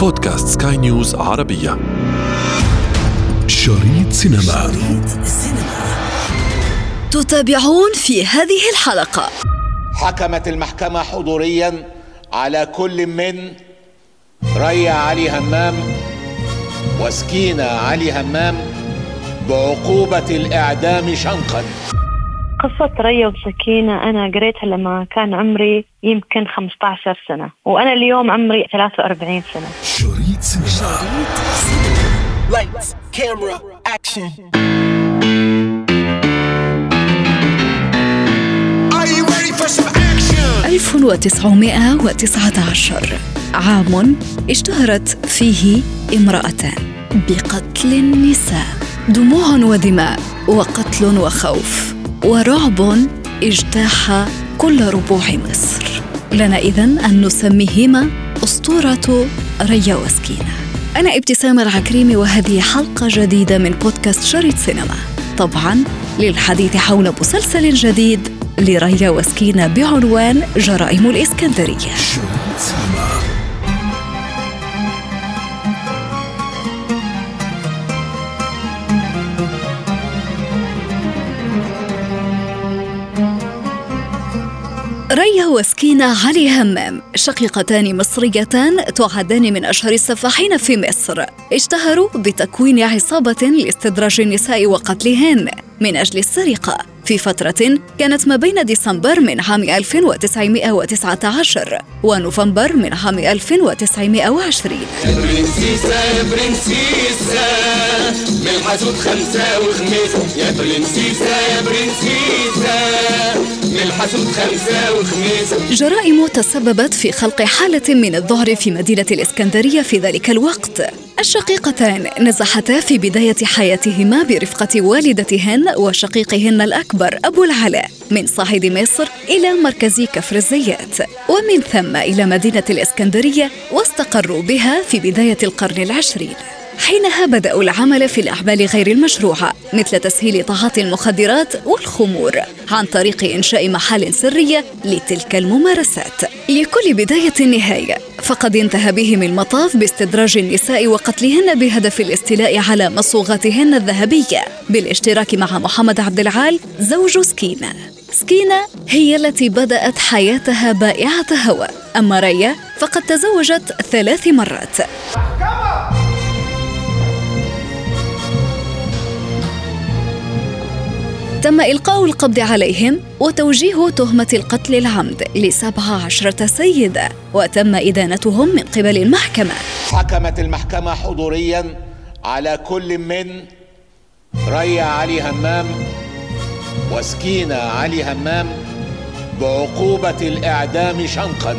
بودكاست سكاي نيوز عربية. شريط سينما. شريط تتابعون في هذه الحلقة. حكمت المحكمة حضوريا على كل من ريا علي همام وسكينة علي همام بعقوبة الإعدام شنقا. قصة ريا وسكينة أنا قريتها لما كان عمري يمكن 15 سنة وأنا اليوم عمري 43 سنة شريط سينما Lights, camera, action. Are you ready for some action? 1919 عام اشتهرت فيه امرأتان بقتل النساء دموع ودماء وقتل وخوف ورعب اجتاح كل ربوع مصر. لنا إذن أن نسميهما أسطورة ريا وسكينة. أنا ابتسام العكريمي وهذه حلقة جديدة من بودكاست شريط سينما. طبعا للحديث حول مسلسل جديد لريا وسكينة بعنوان جرائم الإسكندرية. ريا وسكينة علي همام. شقيقتان مصريتان تعدان من أشهر السفاحين في مصر. اشتهروا بتكوين عصابة لاستدراج النساء وقتلهن. من أجل السرقة في فترة كانت ما بين ديسمبر من عام 1919 ونوفمبر من عام 1920 برنسيسة يا برنسيسة الحسود خمسة وخميس يا برنسيسة يا برنسيسة. جرائم تسببت في خلق حالة من الذعر في مدينة الإسكندرية في ذلك الوقت. الشقيقتان نزحتا في بداية حياتهما برفقة والدتهن وشقيقهن الأكبر أبو العلاء من صعيد مصر إلى مركز كفر الزيات ومن ثم إلى مدينة الإسكندرية واستقروا بها في بداية القرن العشرين. حينها بدأوا العمل في الأعمال غير المشروعة مثل تسهيل تعاطي المخدرات والخمور عن طريق إنشاء محال سرية لتلك الممارسات. لكل بداية نهاية فقد انتهى بهم المطاف باستدراج النساء وقتلهن بهدف الاستيلاء على مصوغاتهن الذهبية بالاشتراك مع محمد عبد العال زوج سكينة. سكينة هي التي بدأت حياتها بائعة هوى أما ريا فقد تزوجت ثلاث مرات. تم إلقاء القبض عليهم وتوجيه تهمة القتل العمد لسبعة عشرة سيدة وتم إدانتهم من قبل المحكمة. حكمت المحكمة حضوريا على كل من ريا علي همام وسكينة علي همام بعقوبة الإعدام شنقا.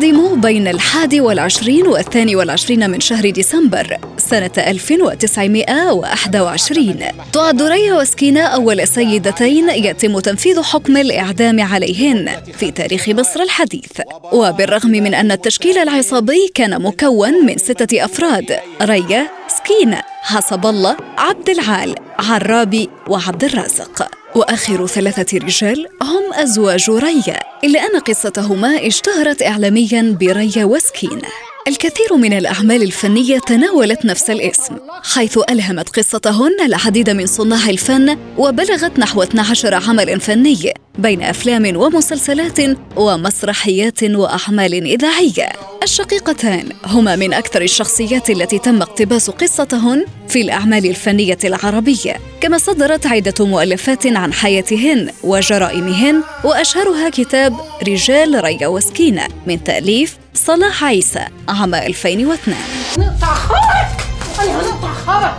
أعدموا بين الحادي والعشرين والثاني والعشرين من شهر ديسمبر سنة 1921 تعد ريا وسكينة أول سيدتين يتم تنفيذ حكم الإعدام عليهن في تاريخ مصر الحديث. وبالرغم من أن التشكيل العصابي كان مكون من ستة أفراد ريا سكينة حسب الله عبد العال عرابي وعبد الرازق. وآخر ثلاثة رجال هم أزواج ريا. الا أن قصتهما اشتهرت اعلاميا بريا وسكينة. الكثير من الأعمال الفنية تناولت نفس الاسم حيث ألهمت قصتهن العديد من صناع الفن وبلغت نحو 12 عملا فني بين أفلام ومسلسلات ومسرحيات وأعمال إذاعية. الشقيقتان هما من أكثر الشخصيات التي تم اقتباس قصتهن في الأعمال الفنية العربية كما صدرت عدة مؤلفات عن حياتهن وجرائمهن وأشهرها كتاب رجال ريا وسكينة من تأليف صلاح عيسى عام 2002 هنقطع خبرك! أنا هنقطع خبرك!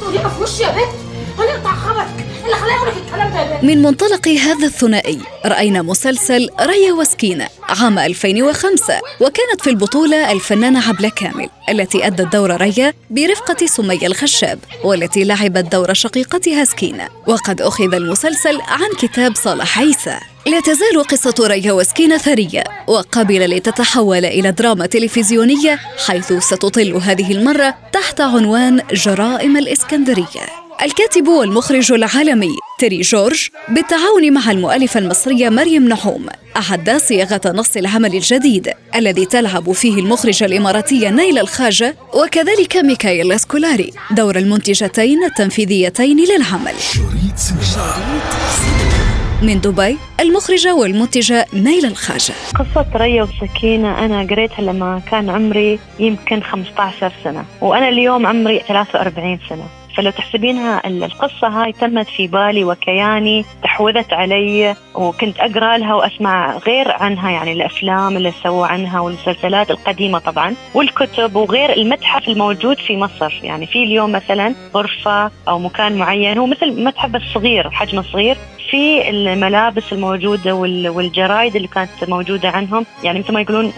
تقوليها في وشي يا بنت! هنقطع خبرك! من منطلق هذا الثنائي رأينا مسلسل ريا وسكينة عام 2005 وكانت في البطولة الفنانة عبلة كامل التي أدت دور ريا برفقة سمية الخشاب والتي لعبت دور شقيقتها سكينة. وقد أخذ المسلسل عن كتاب صالح عيسى. لا تزال قصة ريا وسكينة ثرية وقابلة لتتحول إلى دراما تلفزيونية حيث ستطل هذه المرة تحت عنوان جرائم الإسكندرية. الكاتب والمخرج العالمي تيري جورج بالتعاون مع المؤلفة المصرية مريم نعوم أعاد صياغة نص العمل الجديد الذي تلعب فيه المخرجة الإماراتية نايلة الخاجة وكذلك ميكايل اسكولاري دور المنتجتين التنفيذيتين للعمل. من دبي المخرجة والمنتجة نيلة الخاجة. قصة ريا وسكينة أنا قريتها لما كان عمري يمكن 15 سنة وأنا اليوم عمري 43 سنة. فلو تحسبينها القصة هاي تمت في بالي وكياني تحوذت علي وكنت أقرأ لها وأسمع غير عنها يعني الأفلام اللي سووا عنها والمسلسلات القديمة طبعا والكتب وغير المتحف الموجود في مصر يعني في اليوم مثلا غرفة أو مكان معين هو مثل متحف بس صغير حجمه صغير في الملابس الموجودة والجرايد اللي كانت موجودة عنهم. يعني مثل ما يقولون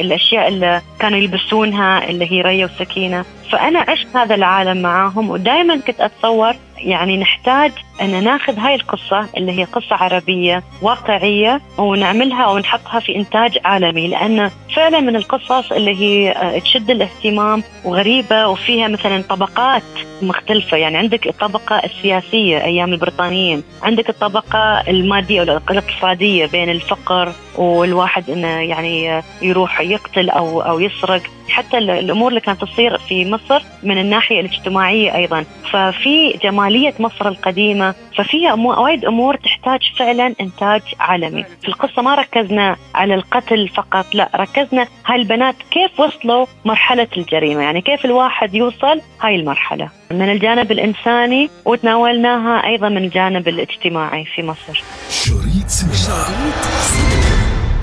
الأشياء اللي كانوا يلبسونها اللي هي ريا وسكينة. فأنا عشت هذا العالم معاهم ودائما كنت أتصور يعني نحتاج أن ناخذ هاي القصة اللي هي قصة عربية واقعية ونعملها ونحطها في إنتاج عالمي لأن فعلا من القصص اللي هي آه، تشد الاهتمام وغريبة وفيها مثلا طبقات مختلفة. يعني عندك الطبقة السياسية أيام البريطانيين عندك الطبقة المادية والاقتصادية بين الفقر والواحد إنه يعني يروح يقتل أو أو يسرق. حتى الأمور اللي كانت تصير في مصر من الناحية الاجتماعية أيضا. ففي جمالية مصر القديمة ففيها وايد أمور تحتاج فعلا إنتاج عالمي. في القصة ما ركزنا على القتل فقط لا ركزنا هاي البنات كيف وصلوا مرحلة الجريمة. يعني كيف الواحد يوصل هاي المرحلة. من الجانب الإنساني وتناولناها أيضا من الجانب الاجتماعي في مصر. شريط سينما.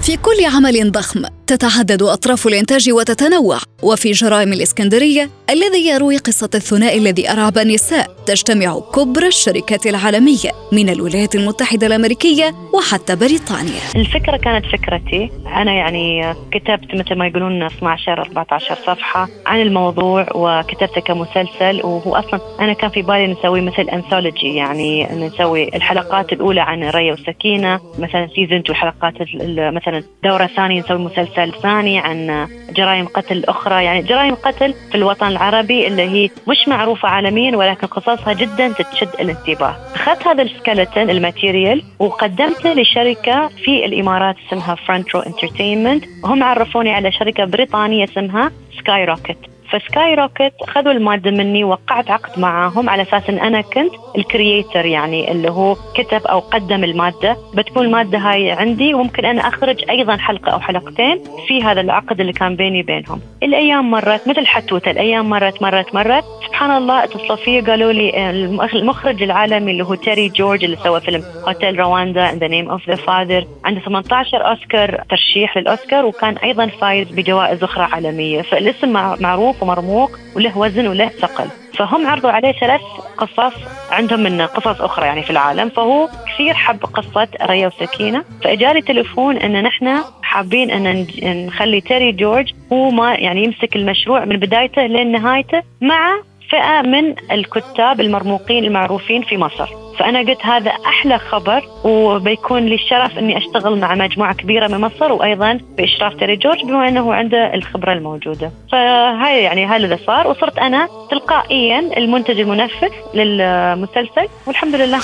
في كل عمل ضخم تتعدد أطراف الإنتاج وتتنوع وفي جرائم الإسكندرية الذي يروي قصة الثنائي الذي أرعب النساء تجتمع كبرى الشركات العالمية من الولايات المتحدة الأمريكية وحتى بريطانيا. الفكرة كانت فكرتي. أنا يعني كتبت مثل ما يقولون 12 14 صفحة عن الموضوع وكتبته كمسلسل وهو أصلا أنا كان في بالي نسوي مثل أنثولوجي يعني نسوي الحلقات الأولى عن ريا وسكينة مثلا سيزون الحلقات مثلا دورة ثانية نسوي مسلسل ثاني عن جرائم قتل أخرى. يعني جرائم قتل في الوطن العربي اللي هي مش معروفة عالميا ولكن قصصها جدا تشد الانتباه. أخذت هذا ال skeleton ال material وقدمته لشركة في الإمارات اسمها Front Row Entertainment وهم عرفوني على شركة بريطانية اسمها Sky Rocket ف Sky Rocket اخذوا المادة مني وقعت عقد معاهم. على أساس إن أنا كنت ال creator يعني اللي هو كتب أو قدم المادة. بتكون المادة هاي عندي وممكن أنا أخرج أيضا حلقة أو حلقتين في هذا العقد اللي كان بيني وبينهم. الأيام مرت مثل حدوتة الأيام مرت مرت مرت. سبحان الله اتصلوا في قالوا لي المخرج العالمي اللي هو تيري جورج اللي سوى فيلم Hotel Rwanda, In the Name of the Father عنده 18 أوسكار ترشيح للأوسكار وكان أيضا فايز بجوائز أخرى عالمية. فالاسم معروف ومرموق وله وزن وله ثقل. فهم عرضوا عليه ثلاث قصص عندهم من قصص أخرى يعني في العالم. فهو كثير حب قصة ريا وسكينة. فاجالي تليفون أن نحن حابين أن نخلي تيري جورج هو ما يعني يمسك المشروع من بدايته لين نهايته مع فئة من الكتاب المرموقين المعروفين في مصر. فأنا قلت هذا أحلى خبر وبيكون لي الشرف أني أشتغل مع مجموعة كبيرة من مصر وأيضا بإشراف تيري جورج بما أنه عنده الخبرة الموجودة. فهاي يعني هذا اللي صار وصرت أنا تلقائيا المنتج المنفذ للمسلسل والحمد لله.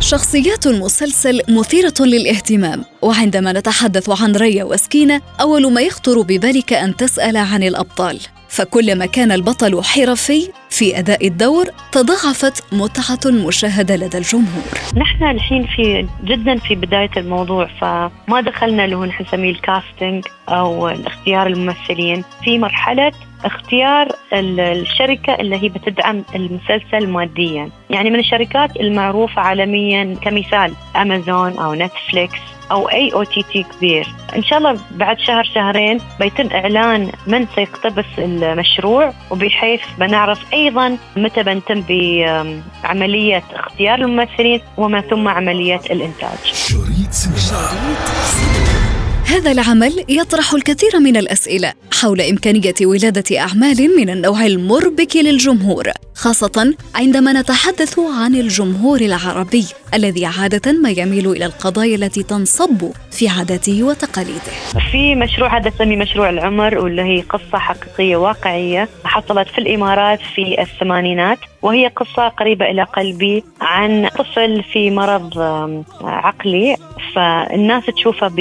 شخصيات المسلسل مثيرة للاهتمام وعندما نتحدث عن ريا وسكينة أول ما يخطر ببالك أن تسأل عن الأبطال. فكلما كان البطل حرفي في أداء الدور تضاعفت متعة المشاهدة لدى الجمهور. نحن الحين في جدا في بداية الموضوع فما دخلنا اللي هو نسميه ال casting أو اختيار الممثلين. في مرحلة اختيار الشركة اللي هي بتدعم المسلسل ماديا. يعني من الشركات المعروفة عالميا كمثال أمازون أو نتفليكس أو أي OTT كبير. إن شاء الله بعد شهر شهرين بيتم إعلان من سيقتبس المشروع وبحيث بنعرف أيضا متى بنتم بعملية اختيار الممثلين وما ثم عملية الإنتاج. هذا العمل يطرح الكثير من الأسئلة حول إمكانية ولادة أعمال من النوع المربك للجمهور خاصة عندما نتحدث عن الجمهور العربي الذي عادة ما يميل إلى القضايا التي تنصب في عاداته وتقاليده. في مشروع هذا سمي مشروع العمر واللي هي قصة حقيقية واقعية حصلت في الإمارات في الثمانينات وهي قصة قريبة إلى قلبي عن طفل في مرض عقلي فالناس تشوفه ب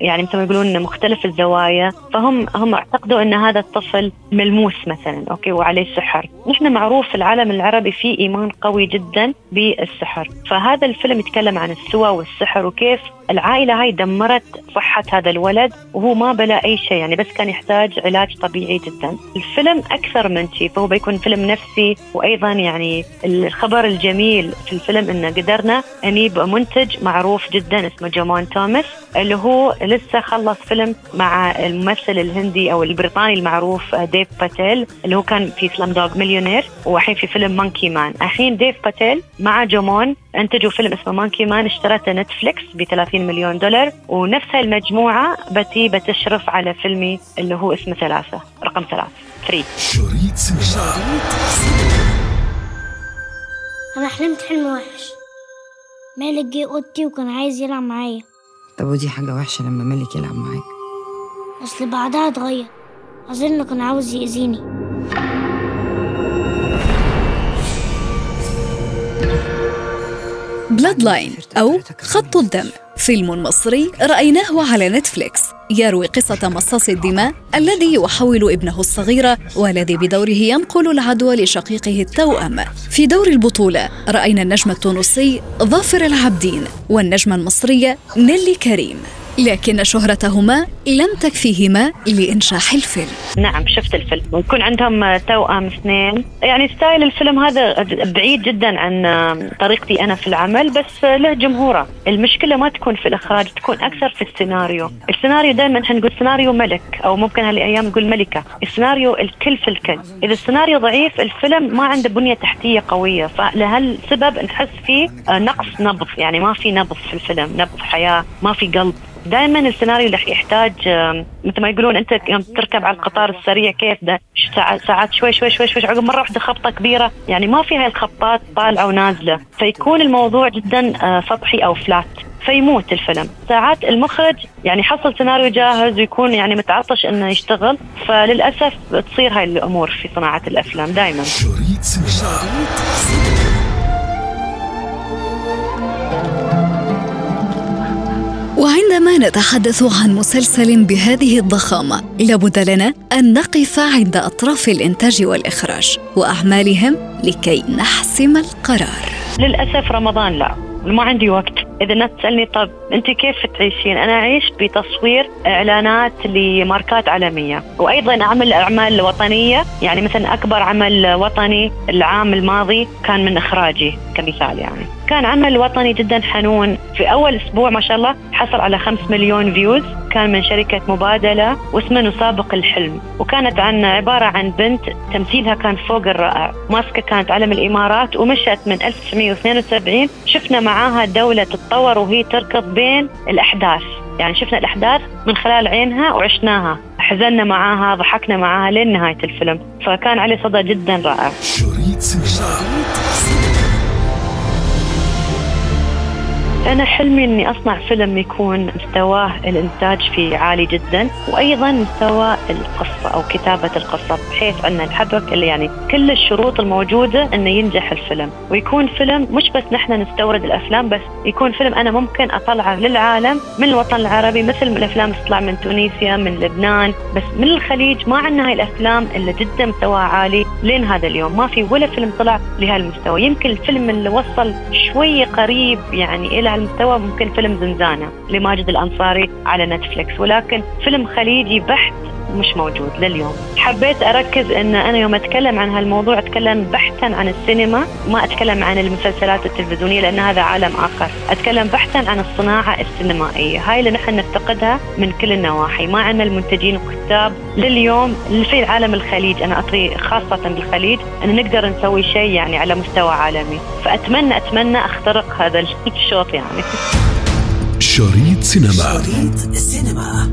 يعني مثل ما يقولون مختلف الزوايا فهم هم اعتقدوا إن هذا الطفل ملموس مثلا أوكي وعليه سحر. نحن معروف في العالم العربي في إيمان قوي جدا بالسحر. فهذا الفيلم يتكلم عن السوى والسحر وكيف العائلة هاي دمرت صحة هذا الولد وهو ما بلا أي شيء يعني بس كان يحتاج علاج طبيعي جدا. الفيلم أكثر من شيء فهو بيكون فيلم نفسي وأيضا يعني الخبر الجميل في الفيلم انه قدرنا نجيب منتج معروف جدا اسمه جومون توماس اللي هو لسه خلص فيلم مع الممثل الهندي أو البريطاني المعروف آه، ديف باتيل اللي هو كان في Slumdog Millionaire والحين في فيلم Monkey Man الحين ديف باتيل مع جومون انتجوا فيلم اسمه Monkey Man اشترته نتفليكس ب 30 مليون دولار ونفس المجموعه بتي بتشرف على فيلمي اللي هو اسمه ثلاثة رقم ثلاثة Three شريط سينما. أنا حلمت حلم وحش. مالك جه أوضتي وكان عايز يلعب معايا. طب ودي حاجة وحشة لما ملك يلعب معاك. أصل بعدها اتغير. أظن كان عاوز يأذيني. Blood Line أو خط الدم. فيلم مصري رأيناه على نتفليكس. يروي قصة مصاص الدماء الذي يحول ابنه الصغير والذي بدوره ينقل العدوى لشقيقه التوأم. في دور البطولة رأينا النجم التونسي ظافر العابدين والنجمة المصرية نيلي كريم. لكن شهرتهما لم تكفيهما لإنجاح الفيلم. نعم شفت الفيلم. ويكون عندهم توأم اثنين. يعني style الفيلم هذا بعيد جدا عن طريقتي أنا في العمل بس له جمهوره. المشكلة ما تكون في الإخراج تكون أكثر في السيناريو. السيناريو دائما إحنا نقول سيناريو ملك أو ممكن هالأيام نقول ملكة. السيناريو الكل في الكل. إذا السيناريو ضعيف الفيلم ما عنده بنية تحتية قوية. فلهالسبب نحس فيه نقص نبض. يعني ما في نبض في الفيلم نبض حياة ما في قلب. دائما السيناريو اللي يحتاج مثل ما يقولون أنت يوم تركب على القطار السريع كيف ده؟ ساعات شوي شوي شوي شوي عقب مرة واحدة خبطة كبيرة. يعني ما في هاي الخبطات طالعه ونازله فيكون الموضوع جدا سطحي أو فلات فيموت الفيلم. ساعات المخرج يعني حصل سيناريو جاهز ويكون يعني متعطش إنه يشتغل. فللأسف تصير هاي الأمور في صناعة الأفلام دائما شريط وعندما نتحدث عن مسلسل بهذه الضخامة لابد لنا أن نقف عند أطراف الإنتاج والإخراج وأعمالهم لكي نحسم القرار. للأسف رمضان لا ما عندي وقت. إذا الناس تسألني طب أنت كيف تعيشين؟ أنا أعيش بتصوير إعلانات لماركات عالمية وأيضا أعمل أعمال وطنية. يعني مثلا أكبر عمل وطني العام الماضي كان من إخراجي كمثال يعني. كان عمل وطني جدا حنون. في أول أسبوع ما شاء الله حصل على 5 مليون فيوز كان من شركة مبادلة واسمه نسابق الحلم. وكانت عن عبارة عن بنت تمثيلها كان فوق الرائع. ماسكة كانت علم الإمارات ومشت من 1972 شفنا معاها دولة تتطور وهي تركض بين الأحداث. يعني شفنا الأحداث من خلال عينها وعشناها. حزنا معاها ضحكنا معاها لين نهاية الفيلم. فكان عليه صدى جدا رائع. شريط أنا حلمي إني أصنع فيلم يكون مستواه الإنتاج فيه عالي جدا وأيضا مستوى القصة أو كتابة القصة بحيث أن اللي يعني كل الشروط الموجودة إنه ينجح الفيلم. ويكون فيلم مش بس نحن نستورد الأفلام بس يكون فيلم أنا ممكن أطلعه للعالم من الوطن العربي مثل الأفلام تطلع من تونسيا من لبنان بس من الخليج ما عندنا هاي الأفلام اللي جدا مستواها عالي لين هذا اليوم. ما في ولا فيلم طلع لهالمستوى. يمكن الفيلم اللي وصل شوي قريب يعني إلى هالمستوى ممكن فيلم زنزانة لماجد الأنصاري على نتفليكس. ولكن فيلم خليجي بحت مش موجود لليوم. حبيت أركز أن أنا يوم أتكلم عن هالموضوع أتكلم بحثا عن السينما ما أتكلم عن المسلسلات التلفزيونية لأن هذا عالم آخر. أتكلم بحثا عن الصناعة السينمائية. هاي اللي نحن نفتقدها من كل النواحي. ما عندنا المنتجين والكتاب لليوم اللي في العالم الخليج. أنا أطري خاصة بالخليج أن نقدر نسوي شيء يعني على مستوى عالمي. فأتمنى أتمنى أخترق هذا الشوط يعني. شريط سينما. شريط سينما.